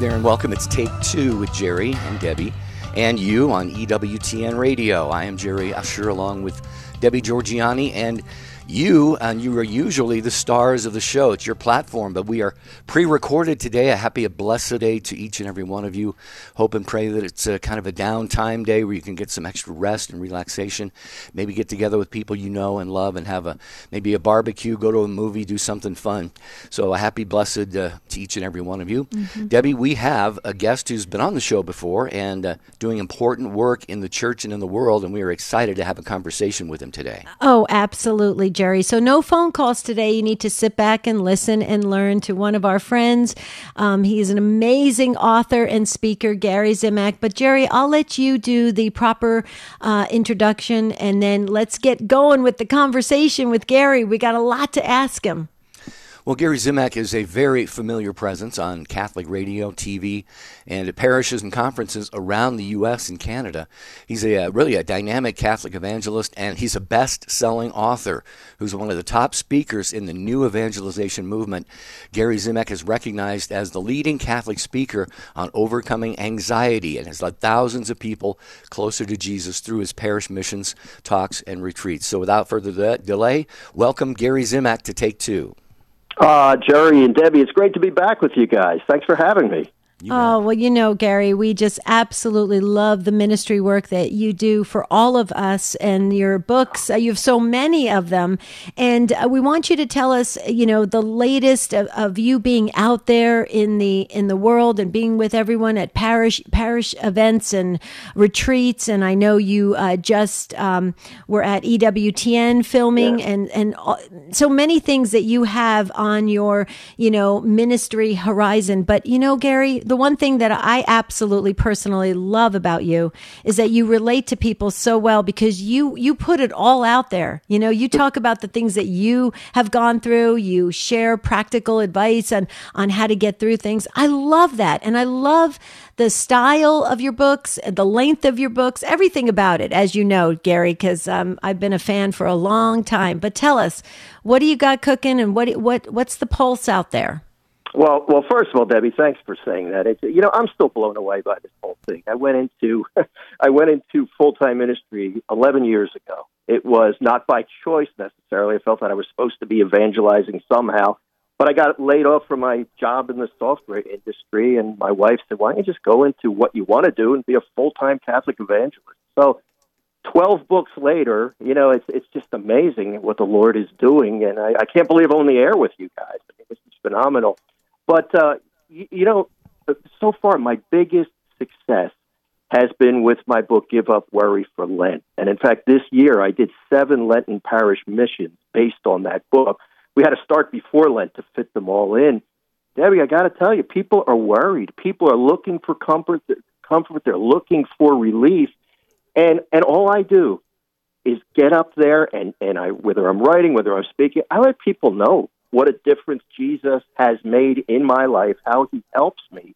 There, and welcome. It's Take Two with Jerry and Debbie and you on EWTN Radio. I am Jerry Usher along with Debbie Georgianni, and you and you are usually the stars of the show. It's your platform, but we are pre-recorded today. A happy, a blessed day to each and every one of you. Hope and pray that it's a kind of a downtime day where you can get some extra rest and relaxation. Maybe get together with people you know and love, and have a maybe a barbecue, go to a movie, do something fun. So a happy, blessed uh, to each and every one of you. Mm-hmm. Debbie, we have a guest who's been on the show before and uh, doing important work in the church and in the world, and we are excited to have a conversation with him today. Oh, absolutely. Jerry. So, no phone calls today. You need to sit back and listen and learn to one of our friends. Um, he is an amazing author and speaker, Gary Zimak. But, Jerry, I'll let you do the proper uh, introduction and then let's get going with the conversation with Gary. We got a lot to ask him. Well, Gary Zimak is a very familiar presence on Catholic radio, TV, and at parishes and conferences around the U.S. and Canada. He's a, uh, really a dynamic Catholic evangelist, and he's a best-selling author who's one of the top speakers in the new evangelization movement. Gary Zimak is recognized as the leading Catholic speaker on overcoming anxiety and has led thousands of people closer to Jesus through his parish missions, talks, and retreats. So, without further de- delay, welcome Gary Zimak to Take Two. Uh, Jerry and Debbie, it's great to be back with you guys. Thanks for having me. Oh, well, you know, Gary, we just absolutely love the ministry work that you do for all of us and your books. Uh, you have so many of them. And uh, we want you to tell us, you know, the latest of, of, you being out there in the in the world and being with everyone at parish parish events and retreats. And I know you uh, just um, were at EWTN filming yeah. and, and so many things that you have on your, you know, ministry horizon. But, you know, Gary, the one thing that I absolutely personally love about you is that you relate to people so well because you you put it all out there. You know, you talk about the things that you have gone through, you share practical advice on on how to get through things. I love that. And I love the style of your books, the length of your books, everything about it, as you know, Gary, because um, I've been a fan for a long time. But tell us, what do you got cooking, and what what what's the pulse out there? Well, well, first of all, Debbie, thanks for saying that. It's, you know, I'm still blown away by this whole thing. I went into, I went into full time ministry 11 years ago. It was not by choice necessarily. I felt that I was supposed to be evangelizing somehow, but I got laid off from my job in the software industry, and my wife said, "Why don't you just go into what you want to do and be a full time Catholic evangelist?" So. 12 books later, you know, it's it's just amazing what the Lord is doing, and I, I can't believe I'm on the air with you guys. I mean, this is phenomenal. But uh, you, you know, so far my biggest success has been with my book Give Up Worry for Lent. And in fact, this year I did seven Lenten parish missions based on that book. We had to start before Lent to fit them all in. Debbie, I got to tell you, people are worried. People are looking for comfort. Comfort. They're looking for relief, and and all I do is get up there and and I whether I'm writing, whether I'm speaking, I let people know what a difference Jesus has made in my life, how he helps me,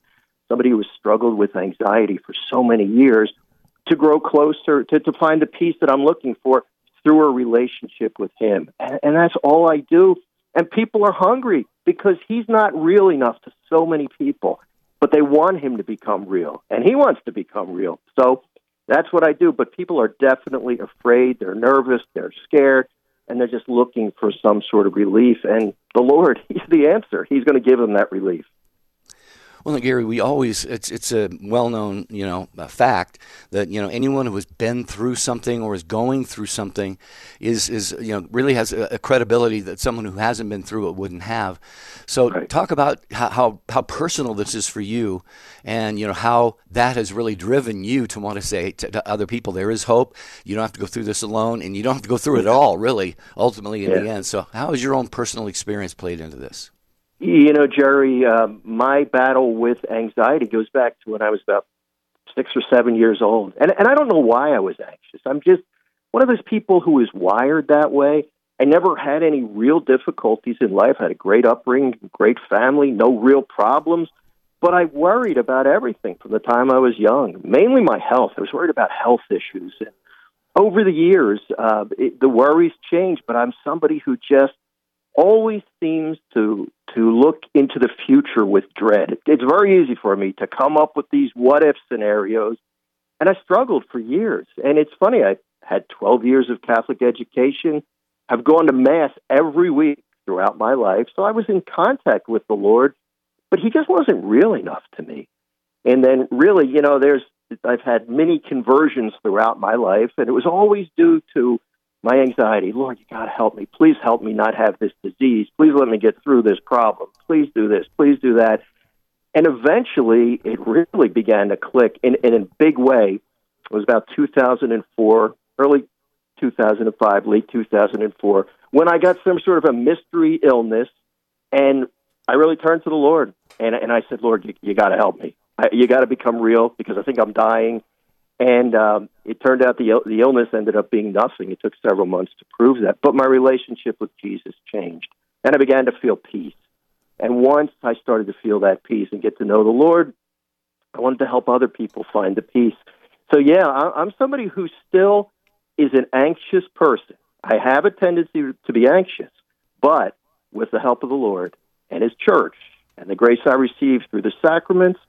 somebody who has struggled with anxiety for so many years, to grow closer, to, to find the peace that I'm looking for through a relationship with him. And, and that's all I do. And people are hungry because he's not real enough to so many people, but they want him to become real, and he wants to become real. So that's what I do. But people are definitely afraid, they're nervous, they're scared and they're just looking for some sort of relief. And the Lord, He's the answer. He's going to give them that relief. Well, Gary, we always it's it's a well-known you know fact that you know anyone who has been through something or is going through something is is you know really has a, a credibility that someone who hasn't been through it wouldn't have. So right. talk about how, how, how personal this is for you, and you know how that has really driven you to want to say to, to, other people there is hope. You don't have to go through this alone, and you don't have to go through it all really. Ultimately, in yeah. the end. So how has your own personal experience played into this? You know, Jerry, uh, my battle with anxiety goes back to when I was about six or seven years old. And, and I don't know why I was anxious. I'm just one of those people who is wired that way. I never had any real difficulties in life. I had a great upbringing, great family, no real problems. But I worried about everything from the time I was young, mainly my health. I was worried about health issues. And over the years, uh, it, the worries changed, but I'm somebody who just always seems to to look into the future with dread. It's very easy for me to come up with these what if scenarios, and I struggled for years. And it's funny, I had 12 years of Catholic education. I've gone to mass every week throughout my life, so I was in contact with the Lord, but he just wasn't real enough to me. And then really, you know, there's I've had many conversions throughout my life, and it was always due to my anxiety. Lord, you got to help me. Please help me not have this disease. Please let me get through this problem. Please do this. Please do that. And eventually, it really began to click in, in a big way. It was about 2004, early 2005, late 2004, when I got some sort of a mystery illness, and I really turned to the Lord, and, and I said, Lord, you, you got to help me. I, you got to become real because I think I'm dying. And um, it turned out the the illness ended up being nothing. It took several months to prove that, but my relationship with Jesus changed, and I began to feel peace. And once I started to feel that peace and get to know the Lord, I wanted to help other people find the peace. So yeah, I'm somebody who still is an anxious person. I have a tendency to be anxious, but with the help of the Lord and His church and the grace I receive through the sacraments,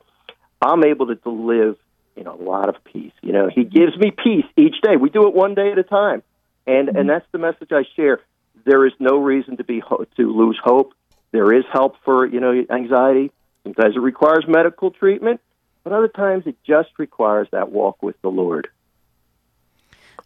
I'm able to live in a lot of peace. You know, He gives me peace each day. We do it one day at a time, and mm-hmm. and that's the message I share. There is no reason to be ho- to lose hope. There is help for you know anxiety. Sometimes it requires medical treatment, but other times it just requires that walk with the Lord.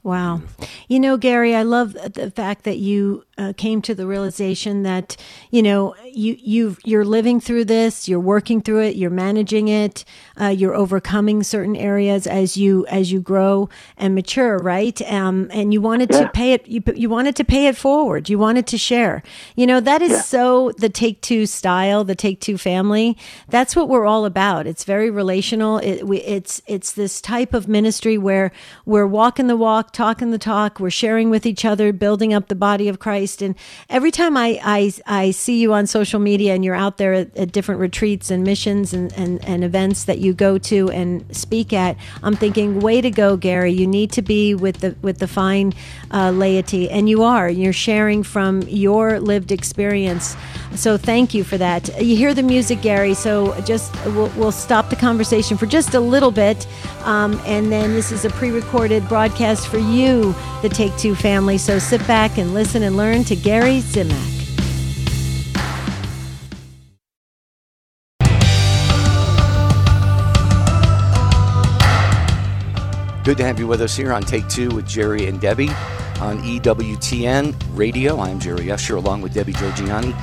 Wow. Beautiful. You know, Gary, I love the fact that you uh, came to the realization that, you know, you, you you're living through this, you're working through it, you're managing it, uh, you're overcoming certain areas as you, as you grow and mature, right? Um, and you wanted yeah. to pay it, you, you wanted to pay it forward. You wanted to share. You know, that is yeah. so the Take Two style, the Take Two family. That's what we're all about. It's very relational. It, we, it's, it's this type of ministry where we're walking the walk, talking the talk. We're sharing with each other, building up the body of Christ. And every time I, I, I see you on social media and you're out there at, at different retreats and missions and, and, and events that you go to and speak at, I'm thinking, way to go, Gary. You need to be with the, with the fine uh, laity. And you are. You're sharing from your lived experience. So thank you for that. You hear the music, Gary. So just we'll, we'll stop the conversation for just a little bit. Um, and then this is a pre recorded broadcast for you, the Take Two family. So sit back and listen and learn to Gary Zimak. Good to have you with us here on Take Two with Jerry and Debbie on EWTN Radio. I'm Jerry Usher along with Debbie Georgianni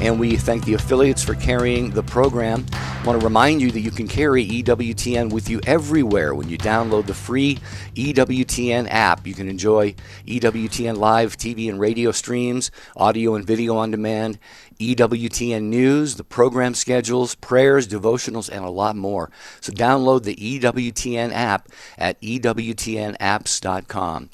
and we thank the affiliates for carrying the program. I want to remind you that you can carry EWTN with you everywhere when you download the free EWTN app. You can enjoy EWTN live TV and radio streams, audio and video on demand, EWTN news, the program schedules, prayers, devotionals, and a lot more. So download the EWTN app at EWTNapps.com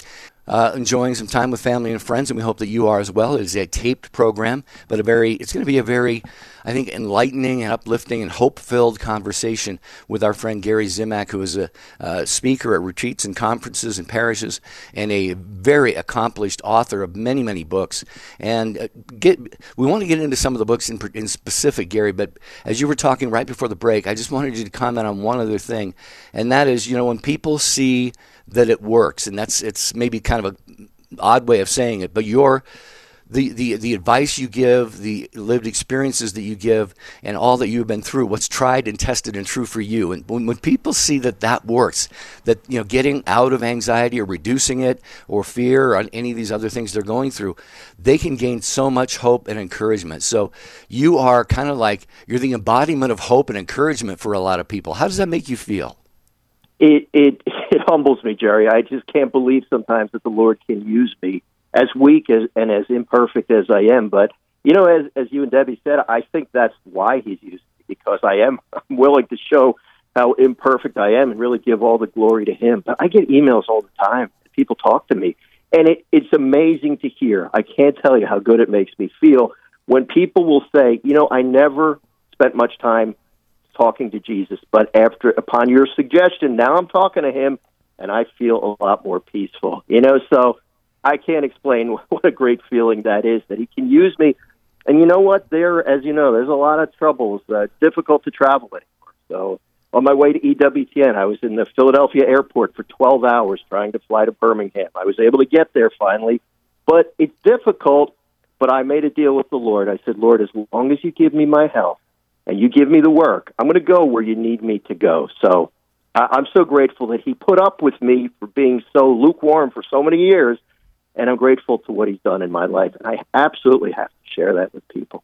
uh, enjoying some time with family and friends, and we hope that you are as well. It is a taped program, but a very it's going to be a very I think enlightening and uplifting and hope-filled conversation with our friend Gary Zimak, who is a uh, speaker at retreats and conferences and parishes, and a very accomplished author of many many books. And uh, get we want to get into some of the books in, in specific, Gary. But as you were talking right before the break, I just wanted you to comment on one other thing, and that is, you know, when people see that it works, and that's it's maybe kind of a odd way of saying it, but your the, the, the advice you give, the lived experiences that you give, and all that you've been through, what's tried and tested and true for you. And when, when people see that that works, that you know getting out of anxiety or reducing it or fear or any of these other things they're going through, they can gain so much hope and encouragement. So you are kind of like you're the embodiment of hope and encouragement for a lot of people. How does that make you feel? It it it humbles me, Jerry. I just can't believe sometimes that the Lord can use me as weak as and as imperfect as I am. But you know, as as you and Debbie said, I think that's why He's used me because I am I'm willing to show how imperfect I am and really give all the glory to Him. But I get emails all the time. People talk to me, and it, it's amazing to hear. I can't tell you how good it makes me feel when people will say, you know, I never spent much time talking to Jesus. But after, upon your suggestion, now I'm talking to him, and I feel a lot more peaceful. You know, so I can't explain what a great feeling that is that he can use me And you know what? There, as you know, there's a lot of troubles. Uh, difficult to travel anymore. So on my way to EWTN, I was in the Philadelphia airport for 12 hours trying to fly to Birmingham. I was able to get there finally, but it's difficult. But I made a deal with the Lord. I said, Lord, as long as you give me my health and you give me the work, I'm going to go where you need me to go. So I- I'm so grateful that He put up with me for being so lukewarm for so many years and I'm grateful to what he's done in my life. And I absolutely have share that with people.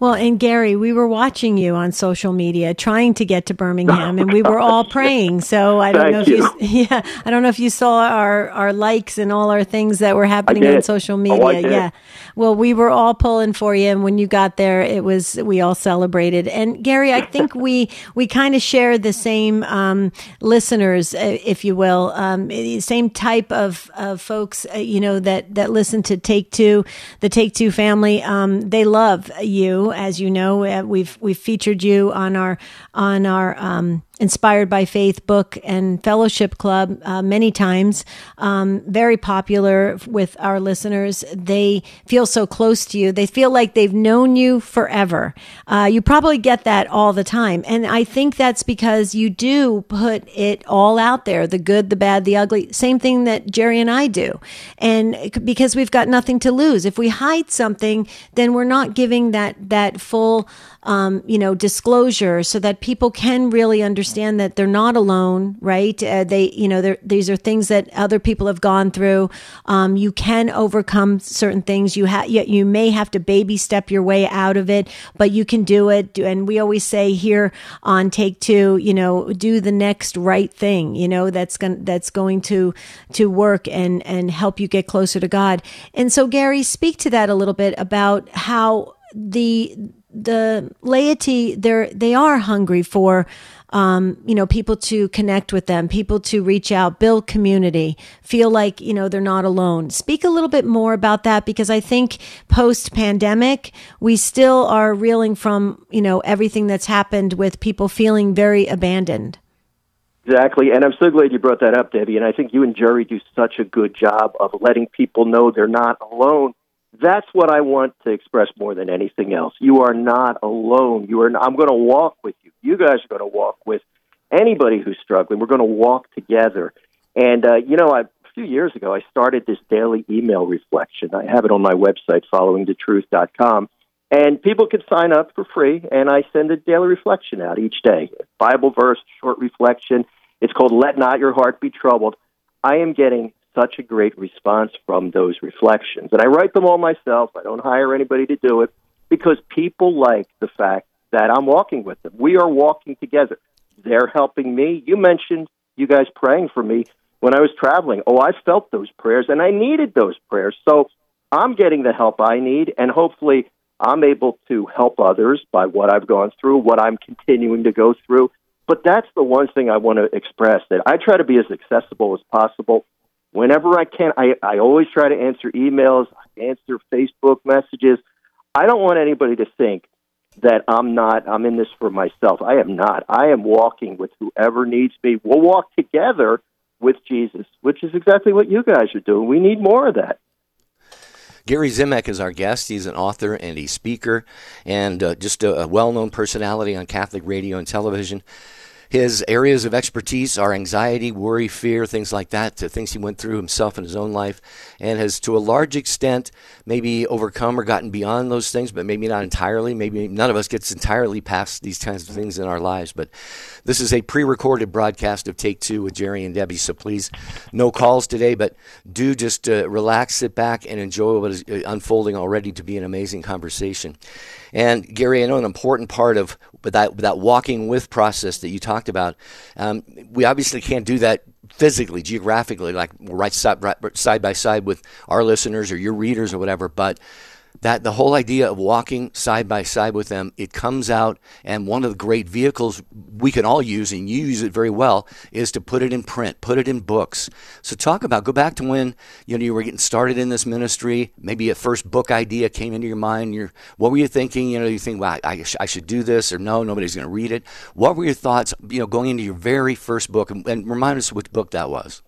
Well, and Gary, we were watching you on social media trying to get to Birmingham and we were all praying. So I don't know if you. you yeah, I don't know if you saw our our likes and all our things that were happening on social Oh, media. Did. Yeah. Well, we were all pulling for you and when you got there it was we all celebrated. And Gary, I think we we kind of share the same um, listeners uh, if you will. Um, same type of of folks uh, you know that that listen to Take 2, the Take 2 family. Um, they love you as you know. Uh, we've we've featured you on our on our um, Inspired by Faith book and fellowship club uh, many times. Um, very popular with our listeners. They feel so close to you. They feel like they've known you forever. Uh, you probably get that all the time. And I think that's because you do put it all out there the good, the bad, the ugly. Same thing that Jerry and I do. And because we've got nothing to lose. If we hide something, then we're not giving that, that full um, you know, disclosure so that people can really understand that they're not alone, right? Uh, they, you know, these are things that other people have gone through. Um, you can overcome certain things. You have, you, you may have to baby step your way out of it, but you can do it. And we always say here on Take Two, you know, do the next right thing. You know, that's going that's going to to work and and help you get closer to God. And so, Gary, speak to that a little bit about how the the laity they're they are hungry for um, you know people to connect with them people to reach out build community feel like you know they're not alone speak a little bit more about that because i think post pandemic we still are reeling from you know everything that's happened with people feeling very abandoned Exactly, and I'm so glad you brought that up, Debbie. And I think you and Jerry do such a good job of letting people know they're not alone. That's what I want to express more than anything else. You are not alone. You are. Not, I'm going to walk with you. You guys are going to walk with anybody who's struggling. We're going to walk together. And uh, you know, I, a few years ago, I started this daily email reflection. I have it on my website, followingthetruth.com. And people can sign up for free, and I send a daily reflection out each day. Bible verse, short reflection. It's called Let Not Your Heart Be Troubled. I am getting such a great response from those reflections. And I write them all myself. I don't hire anybody to do it because people like the fact that I'm walking with them. We are walking together. They're helping me. You mentioned you guys praying for me when I was traveling. Oh, I felt those prayers and I needed those prayers. So I'm getting the help I need, and hopefully, I'm able to help others by what I've gone through, what I'm continuing to go through. But that's the one thing I want to express that I try to be as accessible as possible. Whenever I can, I, I always try to answer emails, answer Facebook messages. I don't want anybody to think that I'm not, I'm in this for myself. I am not. I am walking with whoever needs me. We'll walk together with Jesus, which is exactly what you guys are doing. We need more of that. Gary Zimak is our guest. He's an author and a speaker and uh, just a, a well known personality on Catholic radio and television. His areas of expertise are anxiety, worry, fear, things like that, to things he went through himself in his own life, and has to a large extent maybe overcome or gotten beyond those things, but maybe not entirely. Maybe none of us gets entirely past these kinds of things in our lives. But this is a pre recorded broadcast of Take Two with Jerry and Debbie, so please, no calls today, but do just uh, relax, sit back, and enjoy what is uh, unfolding already to be an amazing conversation. And Gary, I know an important part of that, that walking with process that you talked about, um, we obviously can't do that physically, geographically, like right side, right side by side with our listeners or your readers or whatever, but that the whole idea of walking side by side with them, it comes out, and one of the great vehicles we can all use, and you use it very well, is to put it in print, put it in books. So talk about, go back to when you know you were getting started in this ministry. Maybe a first book idea came into your mind. You're, what were you thinking? You know, you think, well, I, I should do this, or no, nobody's going to read it. What were your thoughts? You know, going into your very first book, and, and remind us which book that was.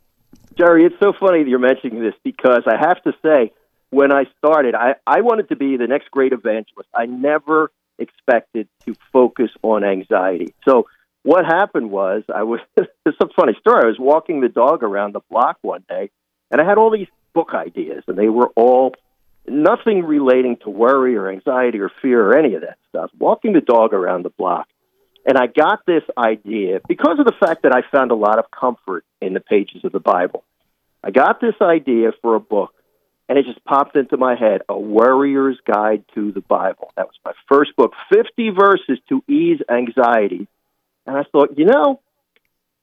Jerry, it's so funny that you're mentioning this because I have to say when I started, I, I wanted to be the next great evangelist. I never expected to focus on anxiety. So what happened was I was it's a funny story. I was walking the dog around the block one day and I had all these book ideas and they were all nothing relating to worry or anxiety or fear or any of that stuff. Walking the dog around the block. And I got this idea because of the fact that I found a lot of comfort in the pages of the Bible. I got this idea for a book and it just popped into my head A Worrier's Guide to the Bible. That was my first book, 50 verses to ease anxiety. And I thought, you know,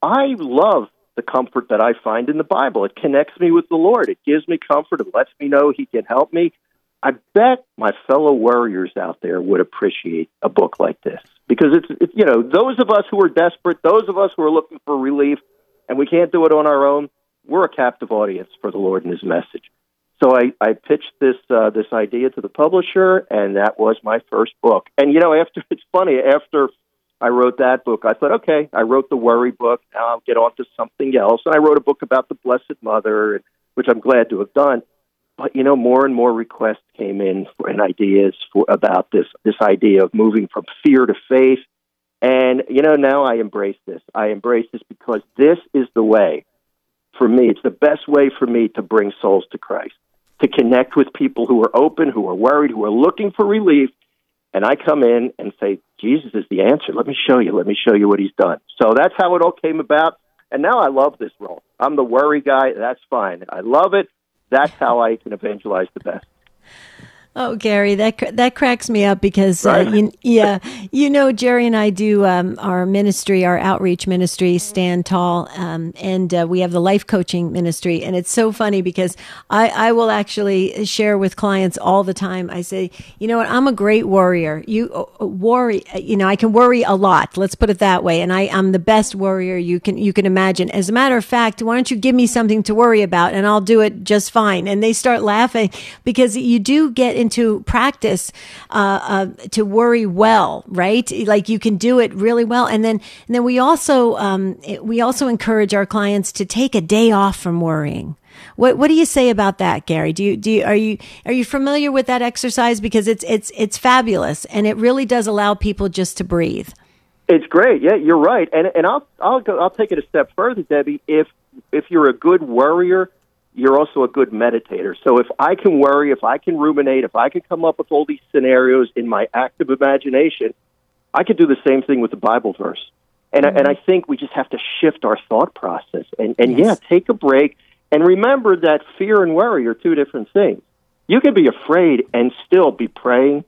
I love the comfort that I find in the Bible. It connects me with the Lord, it gives me comfort, it lets me know He can help me. I bet my fellow warriors out there would appreciate a book like this because it's, it's you know those of us who are desperate, those of us who are looking for relief, and we can't do it on our own. We're a captive audience for the Lord and His message. So I, I pitched this uh, this idea to the publisher, and that was my first book. And you know, after it's funny, after I wrote that book, I thought, okay, I wrote the worry book. Now I'll get on to something else. And I wrote a book about the Blessed Mother, which I'm glad to have done. But you know, more and more requests came in for, and ideas for about this this idea of moving from fear to faith. And you know, now I embrace this. I embrace this because this is the way for me. It's the best way for me to bring souls to Christ to connect with people who are open, who are worried, who are looking for relief. And I come in and say, Jesus is the answer. Let me show you. Let me show you what he's done. So that's how it all came about. And now I love this role. I'm the worry guy. That's fine. I love it. That's how I can evangelize the best. Oh, Gary, that that cracks me up because uh, you, yeah, you know, Jerry and I do um, our ministry, our outreach ministry, Stand Tall, um, and uh, we have the life coaching ministry, and it's so funny because I, I will actually share with clients all the time. I say, you know what, I'm a great worrier. You uh, worry, you know, I can worry a lot. Let's put it that way, and I, I'm the best worrier you can you can imagine. As a matter of fact, why don't you give me something to worry about, and I'll do it just fine. And they start laughing because you do get in to practice uh, uh, to worry well, right? Like you can do it really well, and then and then we also um, we also encourage our clients to take a day off from worrying. What what do you say about that, Gary? Do you do you, are you are you familiar with that exercise because it's it's it's fabulous and it really does allow people just to breathe. It's great. Yeah, you're right. And and I'll I'll go I'll take it a step further, Debbie. If if you're a good worrier, you're also a good meditator. So if I can worry, if I can ruminate, if I can come up with all these scenarios in my active imagination, I could do the same thing with the Bible verse. And mm-hmm. and I think we just have to shift our thought process and and yes. yeah, take a break and remember that fear and worry are two different things. You can be afraid and still be praying.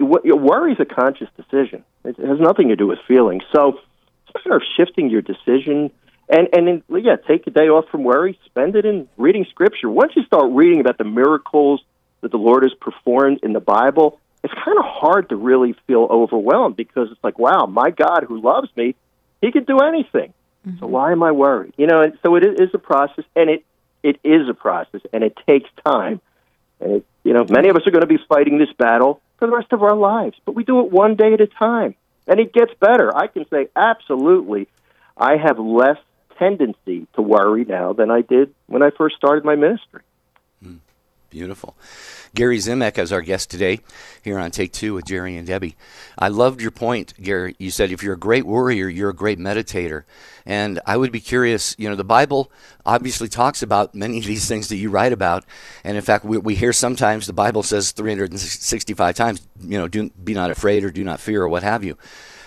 Worry is a conscious decision. It has nothing to do with feelings. So it's a matter of shifting your decision and and then, yeah, take a day off from worry, spend it in reading Scripture. Once you start reading about the miracles that the Lord has performed in the Bible, it's kind of hard to really feel overwhelmed because it's like, wow, my God who loves me, He can do anything. Mm-hmm. So why am I worried? You know, and so it is a process, and it it is a process, and it takes time. And it, you know, many of us are going to be fighting this battle for the rest of our lives, but we do it one day at a time, and it gets better. I can say absolutely, I have less tendency to worry now than I did when I first started my ministry. Mm, beautiful. Gary Zimak as our guest today here on Take Two with Jerry and Debbie. I loved your point, Gary. You said if you're a great worrier, you're a great meditator. And I would be curious, you know, the Bible obviously talks about many of these things that you write about. And in fact, we, we hear sometimes the Bible says 365 times, you know, do, be not afraid or do not fear or what have you.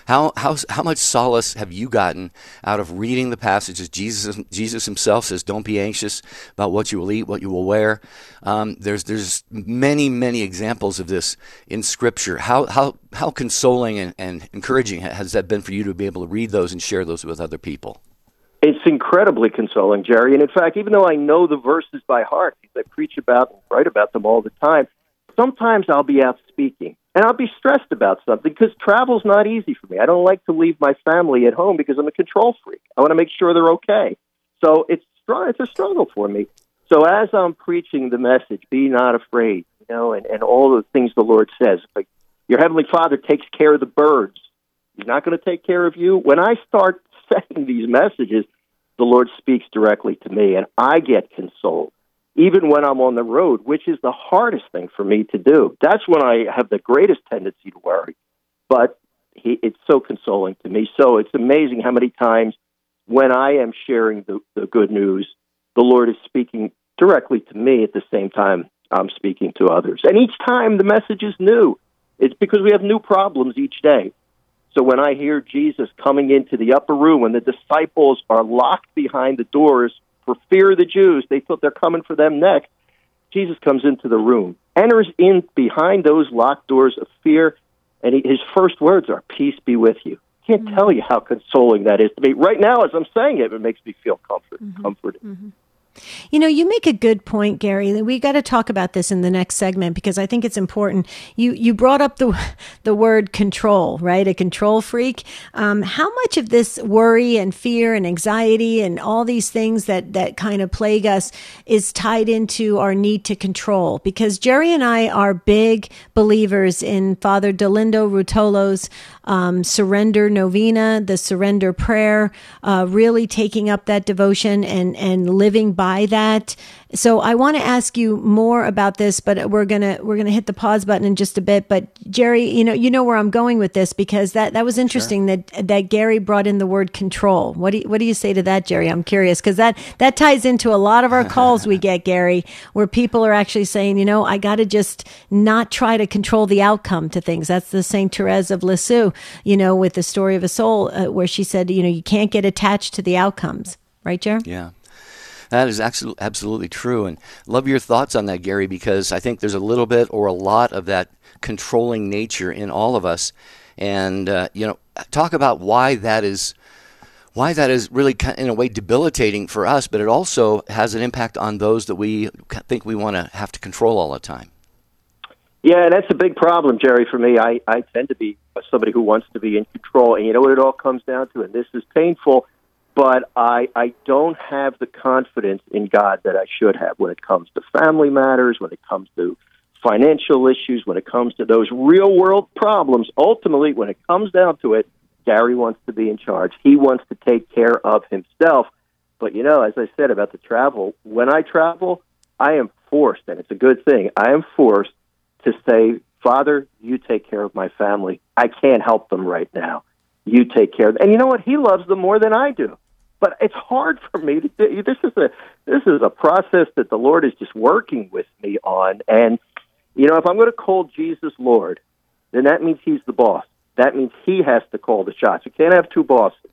How, how, how much solace have you gotten out of reading the passages? Jesus, Jesus himself says, Don't be anxious about what you will eat, what you will wear. Um, there's, there's many, many examples of this in Scripture. How, how, how consoling and, and encouraging has that been for you to be able to read those and share those with other people? It's incredibly consoling, Jerry. And in fact, even though I know the verses by heart, I preach about and write about them all the time, sometimes I'll be out speaking and I'll be stressed about something because travel's not easy for me. I don't like to leave my family at home because I'm a control freak. I want to make sure they're okay. So it's it's a struggle for me. So as I'm preaching the message, be not afraid, you know, and, and all the things the Lord says, like your heavenly Father takes care of the birds. He's not going to take care of you. When I start saying these messages, the Lord speaks directly to me, and I get consoled even when I'm on the road, which is the hardest thing for me to do. That's when I have the greatest tendency to worry. But he, it's so consoling to me. So it's amazing how many times when I am sharing the, the good news, the Lord is speaking directly to me at the same time I'm speaking to others. And each time the message is new. It's because we have new problems each day. So when I hear Jesus coming into the upper room and the disciples are locked behind the doors for fear of the Jews, they thought they're coming for them next. Jesus comes into the room, enters in behind those locked doors of fear, and he, his first words are, Peace be with you. Can't mm-hmm. tell you how consoling that is to me. Right now, as I'm saying it, it makes me feel comfort, mm-hmm. comforted. Mm-hmm. You know, you make a good point, Gary. That We got to talk about this in the next segment because I think it's important. You you brought up the the word control, right? A control freak. Um, how much of this worry and fear and anxiety and all these things that that kind of plague us is tied into our need to control? Because Jerry and I are big believers in Father Dolindo Ruotolo's um, surrender novena, the surrender prayer, uh, really taking up that devotion and and living by that so I want to ask you more about this, but we're gonna we're gonna hit the pause button in just a bit. But Jerry, you know you know where I'm going with this because that that was interesting sure. that that Gary brought in the word control. What do you, what do you say to that, Jerry? I'm curious because that that ties into a lot of our calls we get, Gary, where people are actually saying, you know, I got to just not try to control the outcome to things. That's the Saint Therese of Lisieux, you know, with the story of a soul, uh, where she said, you know, you can't get attached to the outcomes, right, Jerry? Yeah. That is absolutely true. And love your thoughts on that, Gary, because I think there's a little bit or a lot of that controlling nature in all of us. And, uh, you know, talk about why that is. Why that is really, in a way, debilitating for us, but it also has an impact on those that we think we want to have to control all the time. Yeah, that's a big problem, Jerry, for me. I, I tend to be somebody who wants to be in control. And you know what it all comes down to? And this is painful but I, I don't have the confidence in God that I should have when it comes to family matters, when it comes to financial issues, when it comes to those real world problems. Ultimately, when it comes down to it, Gary wants to be in charge. He wants to take care of himself. But you know, as I said about the travel, when I travel, I am forced, and it's a good thing, I am forced to say, Father, you take care of my family. I can't help them right now. You take care of them. And you know what? He loves them more than I do but it's hard for me to do. This is a this is a process that the Lord is just working with me on, and you know, if I'm going to call Jesus Lord, then that means He's the boss. That means He has to call the shots. You can't have two bosses.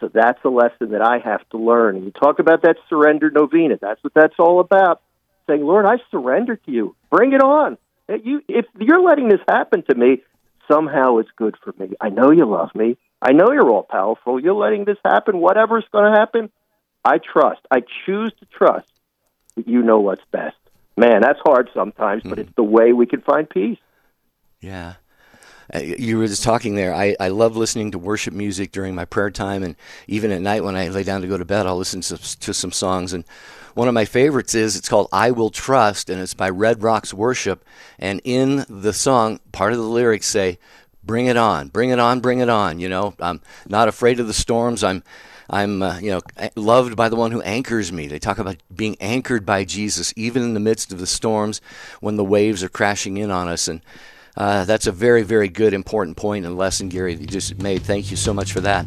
So that's a lesson that I have to learn. And you talk about that surrender novena. That's what that's all about. Saying, Lord, I surrender to you. Bring it on. You, if you're letting this happen to me, somehow it's good for me. I know you love me. I know you're all powerful. You're letting this happen. Whatever's going to happen, I trust. I choose to trust that you know what's best. Man, that's hard sometimes, but mm. it's the way we can find peace. Yeah. Uh, you were just talking there. I, I love listening to worship music during my prayer time, and even at night when I lay down to go to bed, I'll listen to, to some songs. And one of my favorites is it's called "I Will Trust," and it's by Red Rocks Worship. And in the song, part of the lyrics say, bring it on, bring it on, bring it on. You know, I'm not afraid of the storms. I'm, I'm, uh, you know, loved by the one who anchors me. They talk about being anchored by Jesus, even in the midst of the storms, when the waves are crashing in on us. And uh, that's a very, very good, important point and lesson, Gary, that you just made. Thank you so much for that.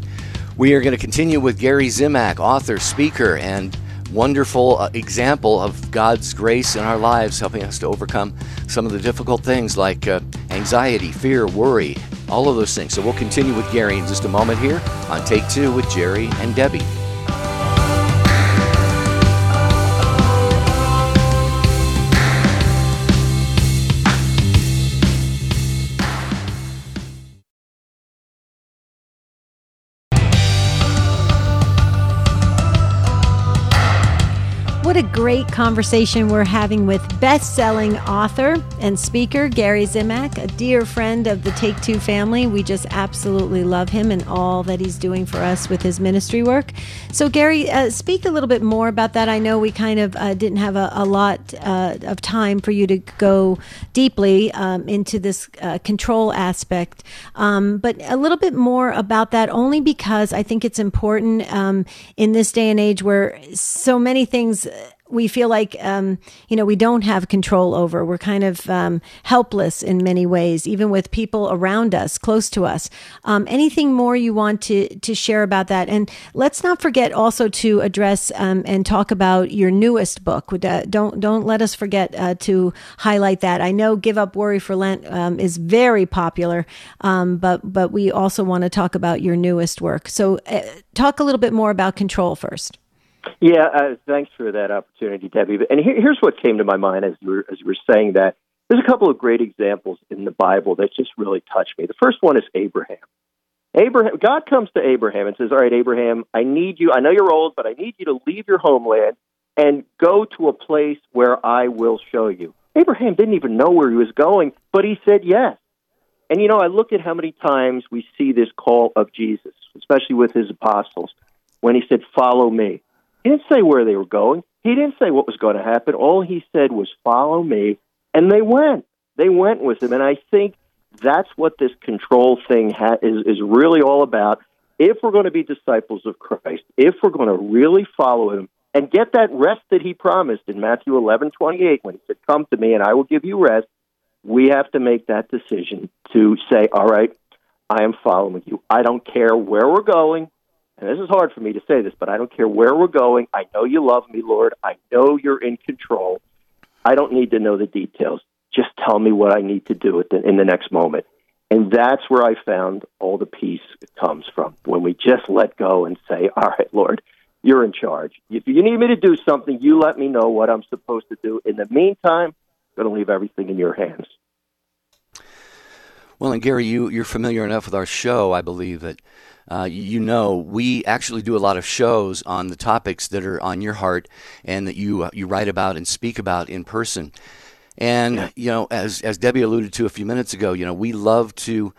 We are going to continue with Gary Zimak, author, speaker, and wonderful uh, example of God's grace in our lives, helping us to overcome some of the difficult things like uh, anxiety, fear, worry, all of those things. So we'll continue with Gary in just a moment here on Take Two with Jerry and Debbie. What a great conversation we're having with best selling author and speaker Gary Zimak, a dear friend of the Take Two family. We just absolutely love him and all that he's doing for us with his ministry work. So, Gary, uh, speak a little bit more about that. I know we kind of uh, didn't have a, a lot uh, of time for you to go deeply um, into this uh, control aspect, um, but a little bit more about that only because I think it's important um, in this day and age where so many things we feel like um, you know we don't have control over. We're kind of um, helpless in many ways, even with people around us, close to us. Um, anything more you want to to share about that? And let's not forget also to address um, and talk about your newest book. Uh, don't don't let us forget uh, to highlight that. I know "Give Up Worry for Lent" um, is very popular, um, but but we also want to talk about your newest work. So, uh, talk a little bit more about control first. Yeah, uh, thanks for that opportunity, Debbie. And here, here's what came to my mind as you were as you were saying that. There's a couple of great examples in the Bible that just really touched me. The first one is Abraham. Abraham, God comes to Abraham and says, "All right, Abraham, I need you. I know you're old, but I need you to leave your homeland and go to a place where I will show you." Abraham didn't even know where he was going, but he said yes. And you know, I look at how many times we see this call of Jesus, especially with his apostles, when he said, "Follow me." He didn't say where they were going. He didn't say what was going to happen. All he said was, follow me. And they went. They went with him. And I think that's what this control thing ha- is, is really all about. If we're going to be disciples of Christ, if we're going to really follow him and get that rest that he promised in Matthew 11, 28, when he said, Come to me and I will give you rest, we have to make that decision to say, All right, I am following you. I don't care where we're going and this is hard for me to say this, but I don't care where we're going. I know you love me, Lord. I know you're in control. I don't need to know the details. Just tell me what I need to do in the next moment. And that's where I found all the peace comes from when we just let go and say, All right, Lord, you're in charge. If you need me to do something, you let me know what I'm supposed to do. In the meantime, I'm going to leave everything in your hands. Well, and Gary, you, you're familiar enough with our show, I believe, that uh, you know, we actually do a lot of shows on the topics that are on your heart and that you uh, you write about and speak about in person. And you know, as as Debbie alluded to a few minutes ago, you know, we love to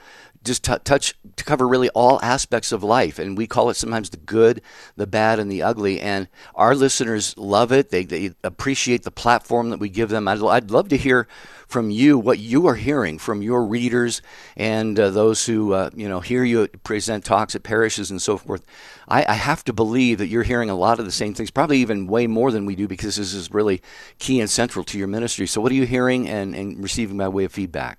just t- touch to cover really all aspects of life and we call it sometimes the good the bad and the ugly and our listeners love it. They, they appreciate the platform that we give them. I'd, I'd love to hear from you what you are hearing from your readers and uh, those who uh, you know hear you present talks at parishes and so forth. I, I have to believe that you're hearing a lot of the same things probably even way more than we do because this is really key and central to your ministry. So what are you hearing and, and receiving by way of feedback?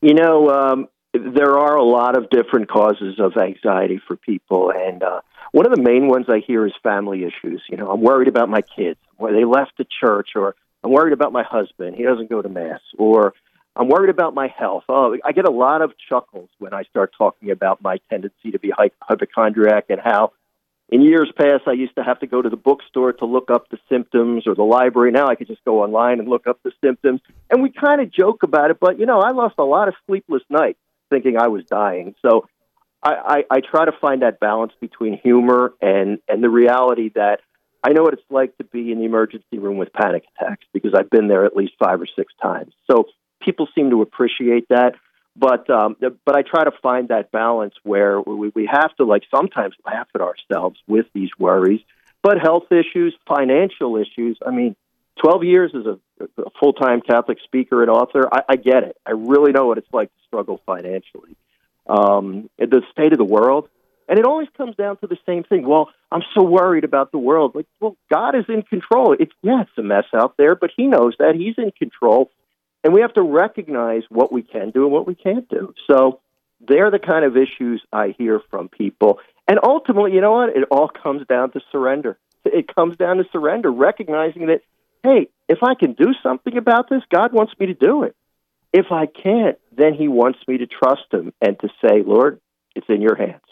You know, um, there are a lot of different causes of anxiety for people, and uh, one of the main ones I hear is family issues. You know, I'm worried about my kids, they left the church, or I'm worried about my husband, he doesn't go to mass, or I'm worried about my health. Oh, I get a lot of chuckles when I start talking about my tendency to be hypochondriac and how in years past I used to have to go to the bookstore to look up the symptoms or the library. Now I could just go online and look up the symptoms. And we kind of joke about it, but you know, I lost a lot of sleepless nights thinking I was dying. So I, I, I try to find that balance between humor and, and the reality that I know what it's like to be in the emergency room with panic attacks because I've been there at least five or six times. So people seem to appreciate that. But um, but I try to find that balance where we, we have to like sometimes laugh at ourselves with these worries, but health issues, financial issues. I mean, 12 years as a, a full time Catholic speaker and author, I, I get it. I really know what it's like to struggle financially. Um, the state of the world, and it always comes down to the same thing. Well, I'm so worried about the world. Like, well, God is in control. It's yeah, it's a mess out there, but He knows that He's in control, and we have to recognize what we can do and what we can't do. So they're the kind of issues I hear from people, and ultimately, you know what? It all comes down to surrender. It comes down to surrender, recognizing that hey, if I can do something about this, God wants me to do it. If I can't, then He wants me to trust Him and to say, Lord, it's in your hands.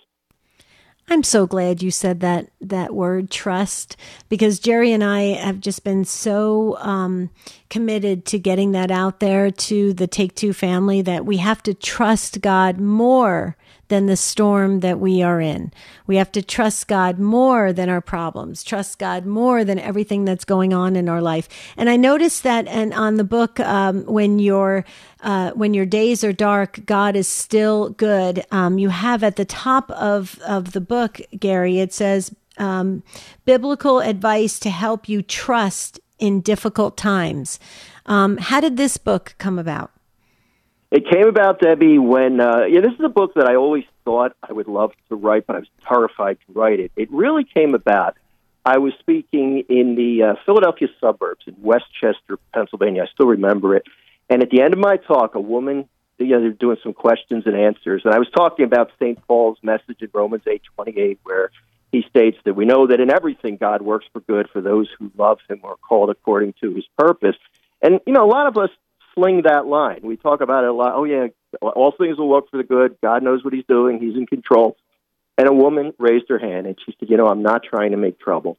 I'm so glad you said that that word trust because Jerry and I have just been so um, committed to getting that out there to the Take Two family that we have to trust God more than the storm that we are in. We have to trust God more than our problems, trust God more than everything that's going on in our life. And I noticed that, and on the book, um, when your uh, when your days are dark, God is still good. Um, you have at the top of of the book, Gary, it says um, biblical advice to help you trust in difficult times. Um, how did this book come about? It came about, Debbie, when uh, yeah, this is a book that I always thought I would love to write, but I was terrified to write it. It really came about I was speaking in the uh, Philadelphia suburbs in West Chester, Pennsylvania. I still remember it. And at the end of my talk, a woman, you know, they're doing some questions and answers, and I was talking about St. Paul's message in Romans eight twenty eight, where he states that we know that in everything God works for good for those who love Him or are called according to His purpose. And you know, a lot of us fling that line. We talk about it a lot. Oh yeah, all things will work for the good. God knows what He's doing. He's in control. And a woman raised her hand and she said, "You know, I'm not trying to make trouble,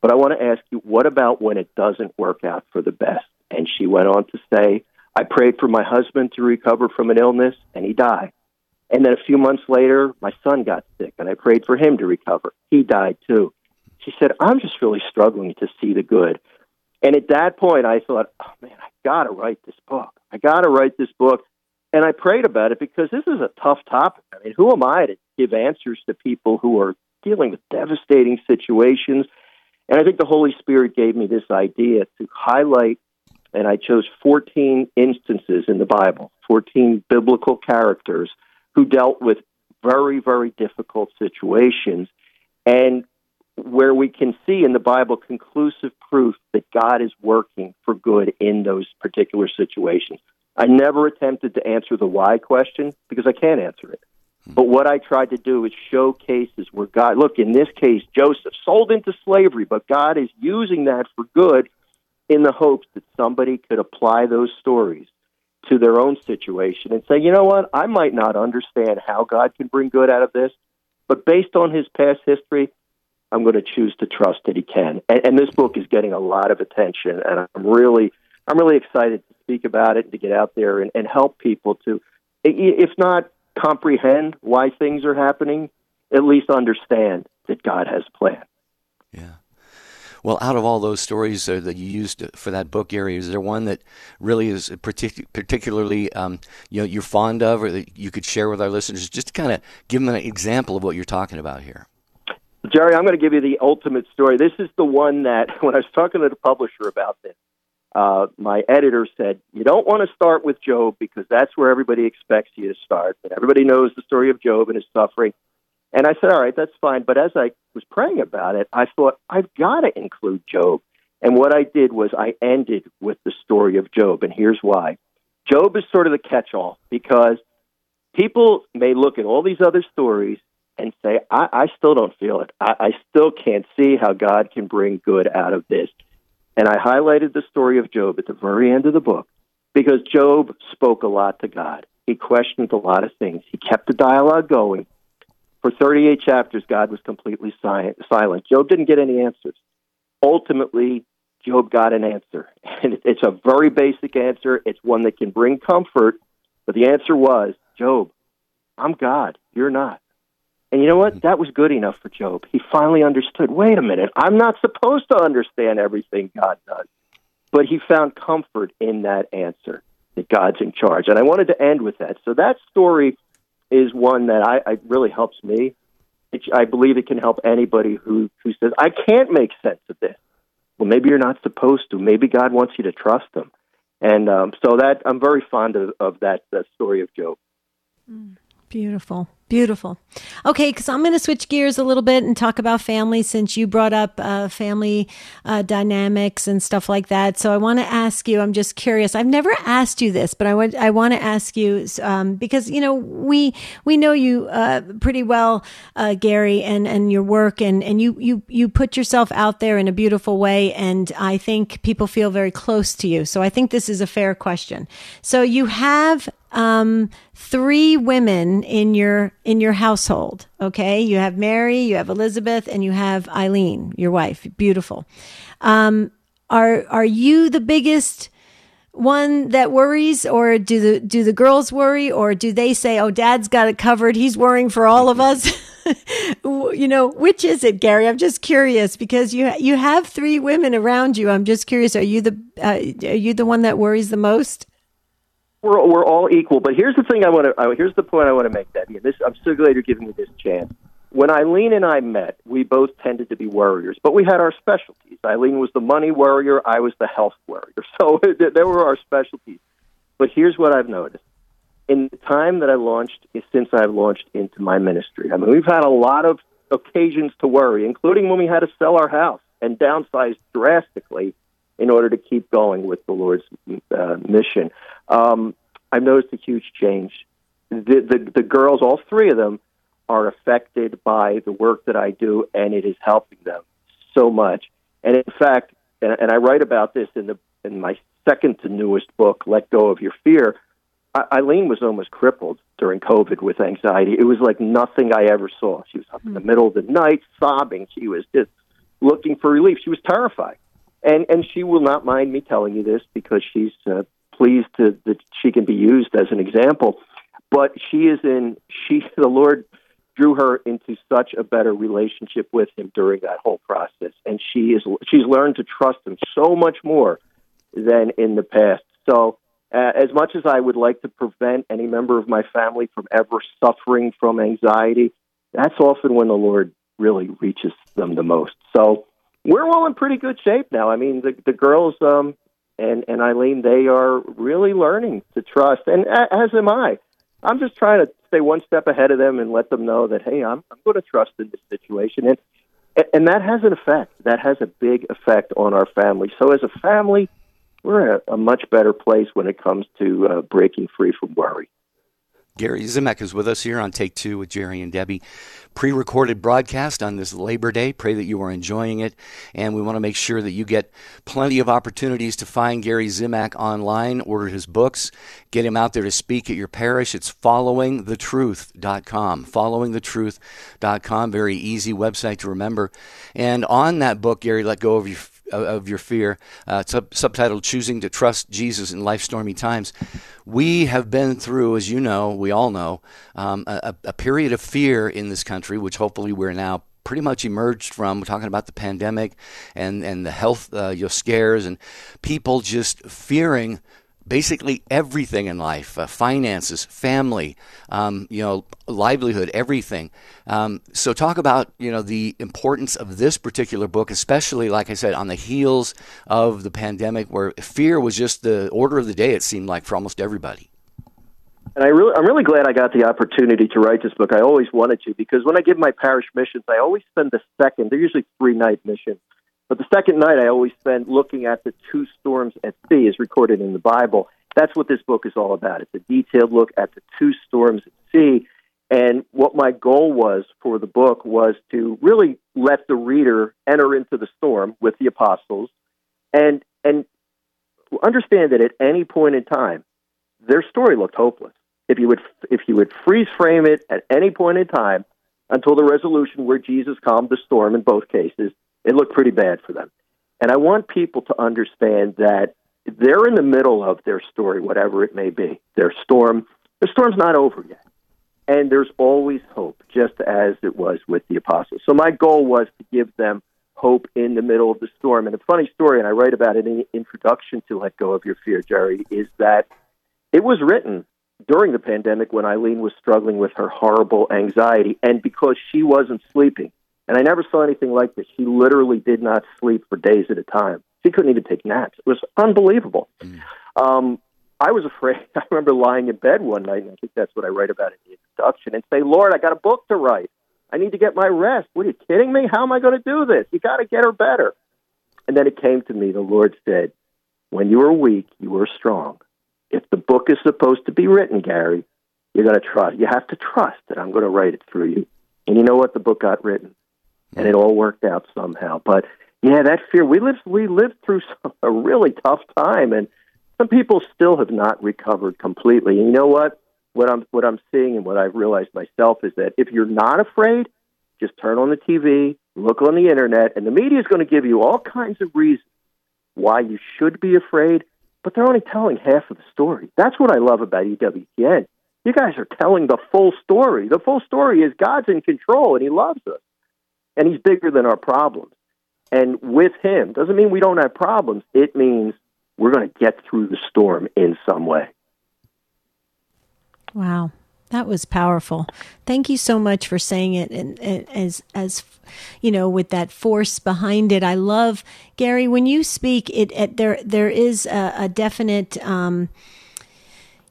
but I want to ask you, what about when it doesn't work out for the best?" And she went on to say, "I prayed for my husband to recover from an illness, and he died." And then a few months later, my son got sick, and I prayed for him to recover. He died too. She said, I'm just really struggling to see the good. And at that point, I thought, oh man, I got to write this book. I got to write this book. And I prayed about it because this is a tough topic. I mean, who am I to give answers to people who are dealing with devastating situations? And I think the Holy Spirit gave me this idea to highlight, and I chose 14 instances in the Bible, 14 biblical characters who dealt with very, very difficult situations. And where we can see in the Bible conclusive proof that God is working for good in those particular situations. I never attempted to answer the why question because I can't answer it. Hmm. But what I tried to do is show cases where God, look, in this case, Joseph sold into slavery, but God is using that for good in the hopes that somebody could apply those stories to their own situation and say, you know what, I might not understand how God can bring good out of this, but based on his past history, I'm going to choose to trust that he can. And, and this book is getting a lot of attention, and I'm really, I'm really excited to speak about it and to get out there and, and help people to, if not comprehend why things are happening, at least understand that God has a plan. Yeah. Well, out of all those stories uh, that you used for that book, Gary, is there one that really is partic- particularly um, you know you're fond of, or that you could share with our listeners, just to kind of give them an example of what you're talking about here? Jerry, I'm going to give you the ultimate story. This is the one that when I was talking to the publisher about this, uh, my editor said, You don't want to start with Job because that's where everybody expects you to start. And everybody knows the story of Job and his suffering. And I said, all right, that's fine. But as I was praying about it, I thought, I've got to include Job. And what I did was I ended with the story of Job. And here's why Job is sort of the catch all because people may look at all these other stories and say, I, I still don't feel it. I, I still can't see how God can bring good out of this. And I highlighted the story of Job at the very end of the book because Job spoke a lot to God. He questioned a lot of things. He kept the dialogue going. For 38 chapters, God was completely silent. Job didn't get any answers. Ultimately, Job got an answer. And it's a very basic answer. It's one that can bring comfort. But the answer was Job, I'm God. You're not. And you know what? That was good enough for Job. He finally understood wait a minute, I'm not supposed to understand everything God does. But he found comfort in that answer that God's in charge. And I wanted to end with that. So that story is one that I, I really helps me. It, I believe it can help anybody who who says I can't make sense of this. Well, maybe you're not supposed to. Maybe God wants you to trust Him, and um, so that I'm very fond of, of that, that story of Job. Mm, beautiful. Beautiful. Okay, because I'm going to switch gears a little bit and talk about family since you brought up uh, family uh, dynamics and stuff like that. So I want to ask you. I'm just curious. I've never asked you this, but I want I want to ask you um, because you know we we know you uh, pretty well, uh, Gary, and and your work, and and you you you put yourself out there in a beautiful way, and I think people feel very close to you. So I think this is a fair question. So you have um, three women in your in your household. Okay, you have Mary, you have Elizabeth, and you have Eileen, your wife. Beautiful. Um, are are you the biggest one that worries, or do the do the girls worry, or do they say, "Oh, Dad's got it covered. He's worrying for all of us"? you know, which is it, Gary? I'm just curious because you you have three women around you. I'm just curious. Are you the uh, are you the one that worries the most? We're we're all equal. But here's the thing I want to. Here's the point I want to make. And this, I'm so glad you're giving me this chance. When Eileen and I met, we both tended to be worriers, but we had our specialties. Eileen was the money worrier. I was the health worrier. So there were our specialties. But here's what I've noticed. In the time that I launched, since I've launched into my ministry, I mean, we've had a lot of occasions to worry, including when we had to sell our house and downsize drastically in order to keep going with the Lord's uh, mission. Um, I've noticed a huge change. The, the, the girls, all three of them, are affected by the work that I do, and it is helping them so much. And in fact, and, and I write about this in the in my second to newest book, Let Go of Your Fear. Eileen was almost crippled during COVID with anxiety. It was like nothing I ever saw. She was up in the hmm. middle of the night sobbing. She was just looking for relief. She was terrified, and and she will not mind me telling you this because she's uh, pleased to, that she can be used as an example. But she is in she the Lord drew her into such a better relationship with him during that whole process, and she is she's learned to trust him so much more than in the past. So uh, as much as I would like to prevent any member of my family from ever suffering from anxiety, that's often when the Lord really reaches them the most. So we're all in pretty good shape now. I mean, the the girls um, and and Eileen, they are really learning to trust, and as am I. I'm just trying to stay one step ahead of them and let them know that hey, I'm I'm going to trust in this situation, and and that has an effect. That has a big effect on our family. So as a family we're a, a much better place when it comes to uh, breaking free from worry. Gary Zimak is with us here on Take Two with Jerry and Debbie. Pre recorded broadcast on this Labor Day. Pray that you are enjoying it. And we want to make sure that you get plenty of opportunities to find Gary Zimak online, order his books, get him out there to speak at your parish. It's followingthetruth.com. Followingthetruth.com. Very easy website to remember. And on that book, Gary, let go of your of your fear, uh, sub- subtitled Choosing to Trust Jesus in Life's Stormy Times. We have been through, as you know, we all know, um, a, a period of fear in this country, which hopefully we're now pretty much emerged from. We're talking about the pandemic and, and the health uh, you know, scares and people just fearing basically everything in life uh, finances family um, you know livelihood everything um, so talk about you know the importance of this particular book especially like i said on the heels of the pandemic where fear was just the order of the day it seemed like for almost everybody and I really, I'm really glad I got the opportunity to write this book. I always wanted to because when I give my parish missions, I always spend the second. They're usually three night missions but the second night, I always spend looking at the two storms at sea, as recorded in the Bible. That's what this book is all about. It's a detailed look at the two storms at sea. And what my goal was for the book was to really let the reader enter into the storm with the apostles and and understand that at any point in time, their story looked hopeless. If you would if you would freeze frame it at any point in time until the resolution where Jesus calmed the storm in both cases, it looked pretty bad for them. And I want people to understand that they're in the middle of their story, whatever it may be. Their storm, the storm's not over yet. And there's always hope, just as it was with the apostles. So my goal was to give them hope in the middle of the storm. And a funny story, and I write about it in the introduction to Let Go of Your Fear, Jerry, is that it was written during the pandemic when Eileen was struggling with her horrible anxiety. And because she wasn't sleeping, and I never saw anything like this. She literally did not sleep for days at a time. She couldn't even take naps. It was unbelievable. Mm. Um, I was afraid. I remember lying in bed one night, and I think that's what I write about in the introduction, and say, Lord, I got a book to write. I need to get my rest. What are you kidding me? How am I going to do this? You got to get her better. And then it came to me. The Lord said, When you are weak, you are strong. If the book is supposed to be written, Gary, you're going to trust. You have to trust that I'm going to write it through you. And you know what? The book got written and it all worked out somehow. But yeah, that fear we lived we lived through some, a really tough time, and some people still have not recovered completely. And you know what? What I'm what I'm seeing and what I've realized myself is that if you're not afraid, just turn on the TV, look on the internet, and the media is going to give you all kinds of reasons why you should be afraid. But they're only telling half of the story. That's what I love about EWTN. You guys are telling the full story. The full story is God's in control and He loves us and he's bigger than our problems. And with him doesn't mean we don't have problems. It means we're going to get through the storm in some way. Wow. That was powerful. Thank you so much for saying it and, and, as as you know with that force behind it. I love Gary when you speak it, it there there is a, a definite um,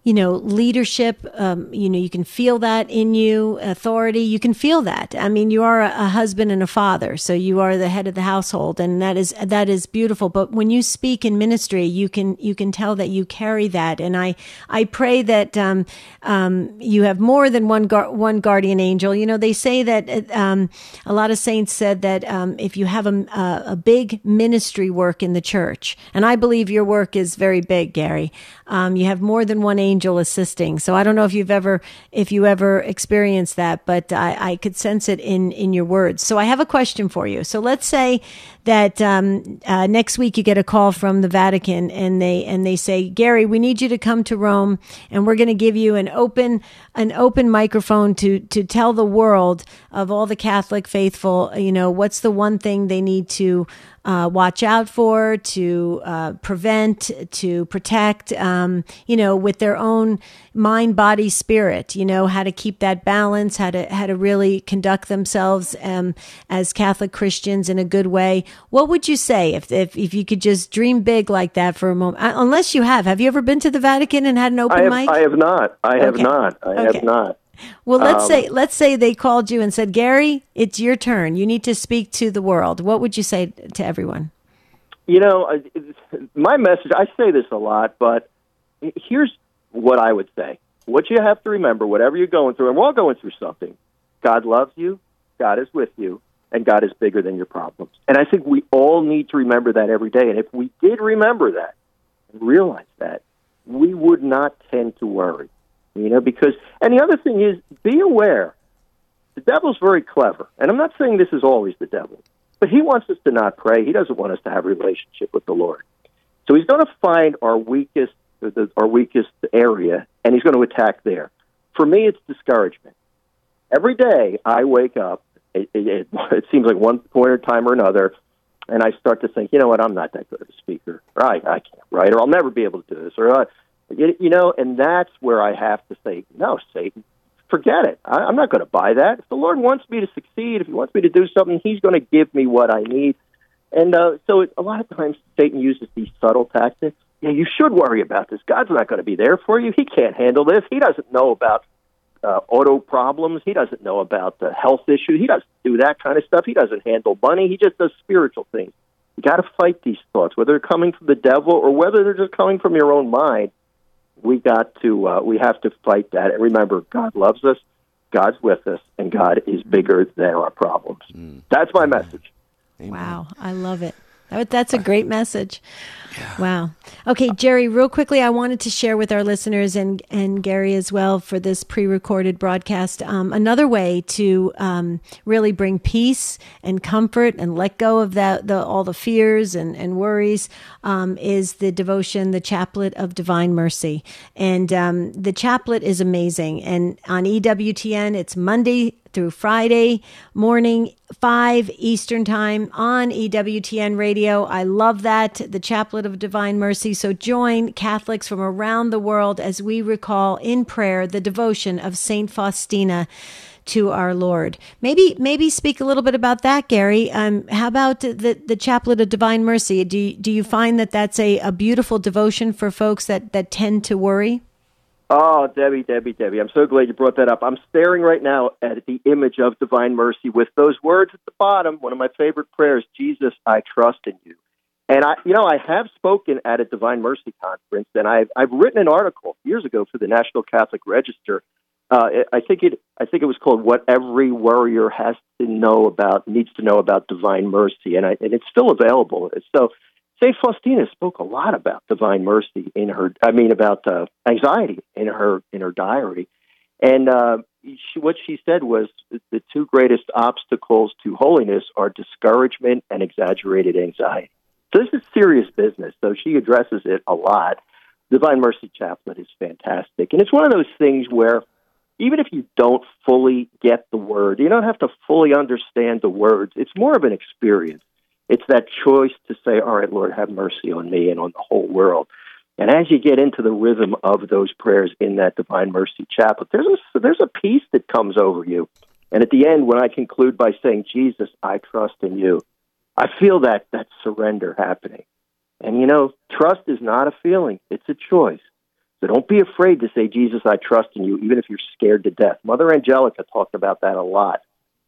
you know leadership um, you know you can feel that in you authority you can feel that. I mean you are a, husband and a father so you are the head of the household and that is that is beautiful. But when you speak in ministry you can you can tell that you carry that and i i pray that um, um, you have more than one gar- one guardian angel. You know they say that um, a lot of saints said that um, if you have a, a, a, big ministry work in the church and i believe your work is very big gary um, you have more than one angel angel assisting. So I don't know if you've ever if you ever experienced that, but I, I could sense it in in your words. So I have a question for you. So let's say that um, uh, next week you get a call from the Vatican and they and they say, Gary, we need you to come to Rome, and we're going to give you an open an open microphone to to tell the world of all the Catholic faithful. You know, what's the one thing they need to uh, watch out for, to uh, prevent, to protect, um, you know, with their own mind, body, spirit, you know, how to keep that balance, how to, how to really conduct themselves um, as Catholic Christians in a good way. What would you say if, if, if you could just dream big like that for a moment? Uh, unless you have. Have you ever been to the Vatican and had an open I have, mic? I have not. I have not. I okay. have not. Well, let's um, say let's say they called you and said, "Gary, it's your turn. You need to speak to the world." What would you say to everyone? You know, my message. I say this a lot, but here's what I would say. What you have to remember, whatever you're going through, and we're all going through something. God loves you. God is with you, and God is bigger than your problems. And I think we all need to remember that every day. And if we did remember that and realize that, we would not tend to worry. You know, because, and the other thing is, be aware. The devil's very clever. And I'm not saying this is always the devil, but he wants us to not pray. He doesn't want us to have a relationship with the Lord. So he's going to find our weakest, our weakest area, and he's going to attack there. For me, it's discouragement. Every day I wake up, it, it, it seems like one point or time or another, and I start to think, you know what, I'm not that good of a speaker, or I, I can't write, or I'll never be able to do this, or uh, you know, and that's where I have to say, no, Satan, forget it. I, I'm not going to buy that. If the Lord wants me to succeed, if He wants me to do something, He's going to give me what I need. And uh, so it, a lot of times Satan uses these subtle tactics. Yeah, you should worry about this. God's not going to be there for you. He can't handle this. He doesn't know about uh, auto problems. He doesn't know about the health issue. He doesn't do that kind of stuff. He doesn't handle money. He just does spiritual things. You got to fight these thoughts, whether they're coming from the devil or whether they're just coming from your own mind we got to uh, we have to fight that. And remember, God loves us, God's with us, and God is bigger than our problems. Mm. That's my message. Amen. Wow, I love it. That's a great message. Yeah. Wow. Okay, Jerry, real quickly, I wanted to share with our listeners and, and Gary as well for this pre recorded broadcast um, another way to um, really bring peace and comfort and let go of that, the, all the fears and, and worries um, is the devotion, the Chaplet of Divine Mercy. And um, the chaplet is amazing. And on EWTN, it's Monday through Friday morning, 5 Eastern Time on EWTN Radio. I love that, the Chaplet of Divine Mercy. So join Catholics from around the world as we recall in prayer the devotion of Saint Faustina to our Lord. Maybe maybe speak a little bit about that, Gary. Um, how about the the Chaplet of Divine Mercy? Do do you find that that's a, a beautiful devotion for folks that that tend to worry? Oh, Debbie, Debbie, Debbie. I'm so glad you brought that up. I'm staring right now at the image of divine mercy with those words at the bottom. One of my favorite prayers Jesus, I trust in you. And I, you know, I have spoken at a Divine Mercy conference, and I've I've written an article years ago for the National Catholic Register. Uh, I think it I think it was called "What Every Worrier Has to Know About Needs to Know About Divine Mercy," and I and it's still available. So Saint Faustina spoke a lot about divine mercy in her. I mean, about uh, anxiety in her in her diary, and uh, she, what she said was the two greatest obstacles to holiness are discouragement and exaggerated anxiety. So this is serious business. So she addresses it a lot. Divine Mercy Chaplet is fantastic, and it's one of those things where even if you don't fully get the word, you don't have to fully understand the words. It's more of an experience it's that choice to say, All right, Lord, have mercy on me and on the whole world. And as you get into the rhythm of those prayers in that Divine Mercy Chaplet, there's a, there's a peace that comes over you. And at the end, when I conclude by saying, Jesus, I trust in you, I feel that, that surrender happening. And you know, trust is not a feeling, it's a choice. So don't be afraid to say, Jesus, I trust in you, even if you're scared to death. Mother Angelica talked about that a lot.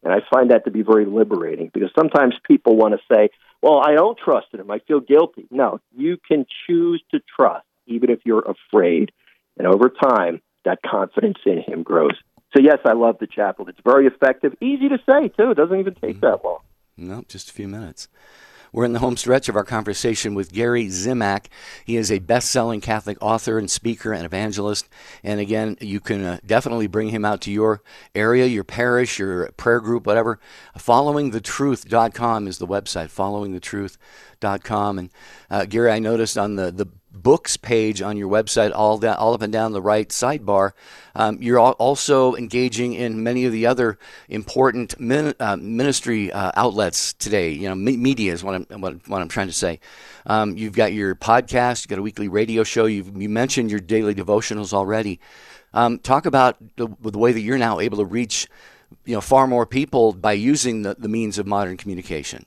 And I find that to be very liberating because sometimes people want to say, well, I don't trust in him. I feel guilty. No, you can choose to trust, even if you're afraid. And over time, that confidence in him grows. So, yes, I love the chaplet. It's very effective, easy to say, too. It doesn't even take mm-hmm. that long. No, just a few minutes. We're in the home stretch of our conversation with Gary Zimak. He is a best selling Catholic author and speaker and evangelist. And again, you can uh, definitely bring him out to your area, your parish, your prayer group, whatever. FollowingTheTruth.com is the website, followingthetruth.com. And uh, Gary, I noticed on the, the books page on your website, all down, all up and down the right sidebar, um, you're also engaging in many of the other important min, uh, ministry uh, outlets today. You know, me- media is what I'm what, what I'm trying to say. Um, you've got your podcast, you've got a weekly radio show. You've, you mentioned your daily devotionals already. Um, talk about the, the way that you're now able to reach, you know, far more people by using the, the means of modern communication.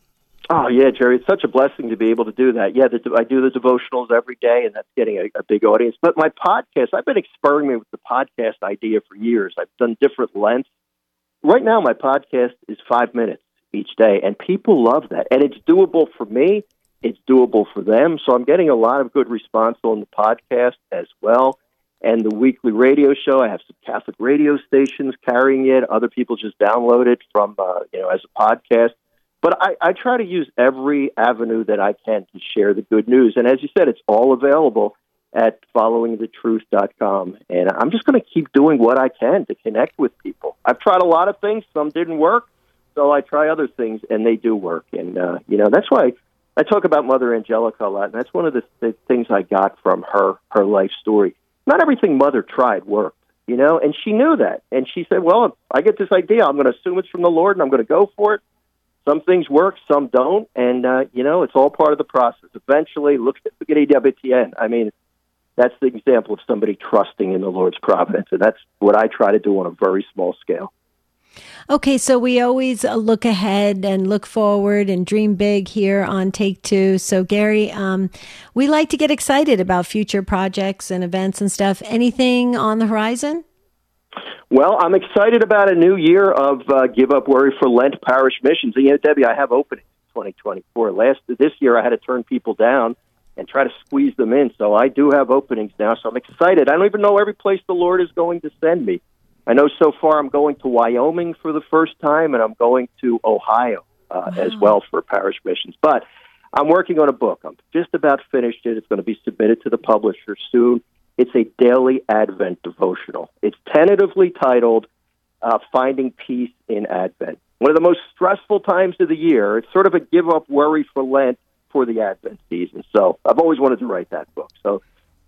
Oh yeah, Jerry, it's such a blessing to be able to do that. Yeah, the, I do the devotionals every day, and that's getting a, a big audience. But my podcast, I've been experimenting with the podcast idea for years. I've done different lengths. Right now, my podcast is five minutes each day, and people love that. And it's doable for me. It's doable for them. So I'm getting a lot of good response on the podcast as well. And the weekly radio show, I have some Catholic radio stations carrying it. Other people just download it from, uh, you know, as a podcast. But I, I try to use every avenue that I can to share the good news. And as you said, it's all available at followingthetruth.com. And I'm just going to keep doing what I can to connect with people. I've tried a lot of things, some didn't work. So I try other things, and they do work. And, uh, you know, that's why I talk about Mother Angelica a lot. And that's one of the, the things I got from her, her life story. Not everything Mother tried worked, you know, and she knew that. And she said, well, I get this idea. I'm going to assume it's from the Lord, and I'm going to go for it some things work, some don't, and uh, you know it's all part of the process. Eventually, look at look at EWTN. I mean, that's the example of somebody trusting in the Lord's providence, and that's what I try to do on a very small scale. Okay, so we always uh, look ahead and look forward and dream big here on Take Two. So, Gary, um, we like to get excited about future projects and events and stuff. Anything on the horizon? Well, I'm excited about a new year of uh, Give Up Worry for Lent parish missions. And, you know, Debbie, I have openings 2024. Last this year, I had to turn people down and try to squeeze them in. So I do have openings now. So I'm excited. I don't even know every place the Lord is going to send me. I know so far I'm going to Wyoming for the first time, and I'm going to Ohio uh, wow. as well for parish missions. But I'm working on a book. I'm just about finished it. It's going to be submitted to the publisher soon. It's a daily Advent devotional. It's tentatively titled uh, Finding Peace in Advent. One of the most stressful times of the year. It's sort of a give up worry for Lent for the Advent season. So I've always wanted to write that book. So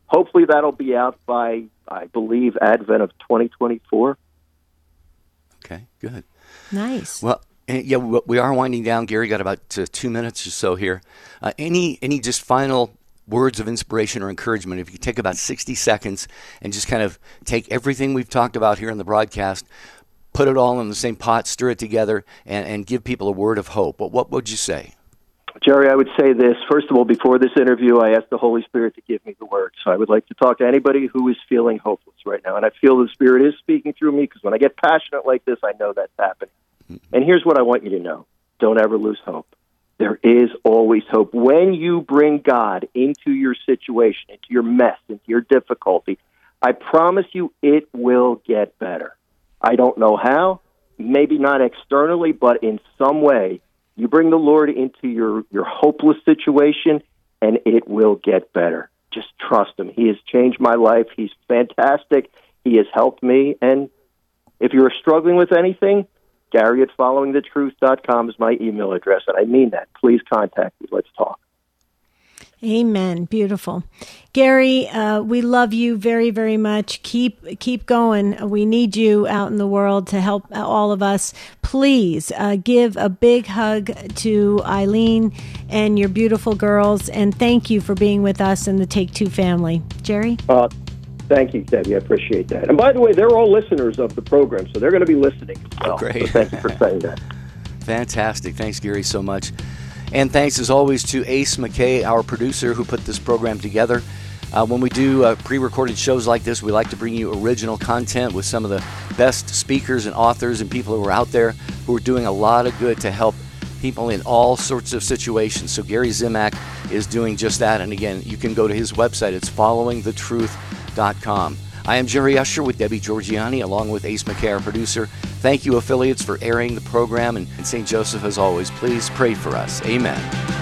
hopefully that'll be out by, I believe, Advent of 2024. Okay, good. Nice. Well, eh, yeah, we are winding down. Gary got about uh, two minutes or so here. Uh, any any just final words of inspiration or encouragement, if you take about 60 seconds and just kind of take everything we've talked about here in the broadcast, put it all in the same pot, stir it together, and, and give people a word of hope, what, what would you say? Jerry, I would say this. First of all, before this interview, I asked the Holy Spirit to give me the words. So I would like to talk to anybody who is feeling hopeless right now. And I feel the Spirit is speaking through me because when I get passionate like this, I know that's happening. Mm-hmm. And here's what I want you to know don't ever lose hope. There is always hope. When you bring God into your situation, into your mess, into your difficulty, I promise you it will get better. I don't know how, maybe not externally, but in some way, you bring the Lord into your, your hopeless situation and it will get better. Just trust Him. He has changed my life. He's fantastic. He has helped me. And if you're struggling with anything, Gary at followingthetruth.com is my email address, and I mean that. Please contact me. Let's talk. Amen. Beautiful, Gary. Uh, we love you very, very much. Keep keep going. We need you out in the world to help all of us. Please uh, give a big hug to Eileen and your beautiful girls, and thank you for being with us in the Take Two family, Jerry. Uh, Thank you, Debbie. I appreciate that. And by the way, they're all listeners of the program, so they're going to be listening well. Great. So thank you for saying that. Fantastic. Thanks, Gary, so much. And thanks, as always, to Ace McKay, our producer, who put this program together. Uh, when we do uh, pre recorded shows like this, we like to bring you original content with some of the best speakers and authors and people who are out there who are doing a lot of good to help people in all sorts of situations. So Gary Zimak is doing just that. And again, you can go to his website. It's I am Jerry Usher with Debbie Georgianni, along with Ace our producer. Thank you, affiliates, for airing the program. And St. Joseph, as always, please pray for us. Amen.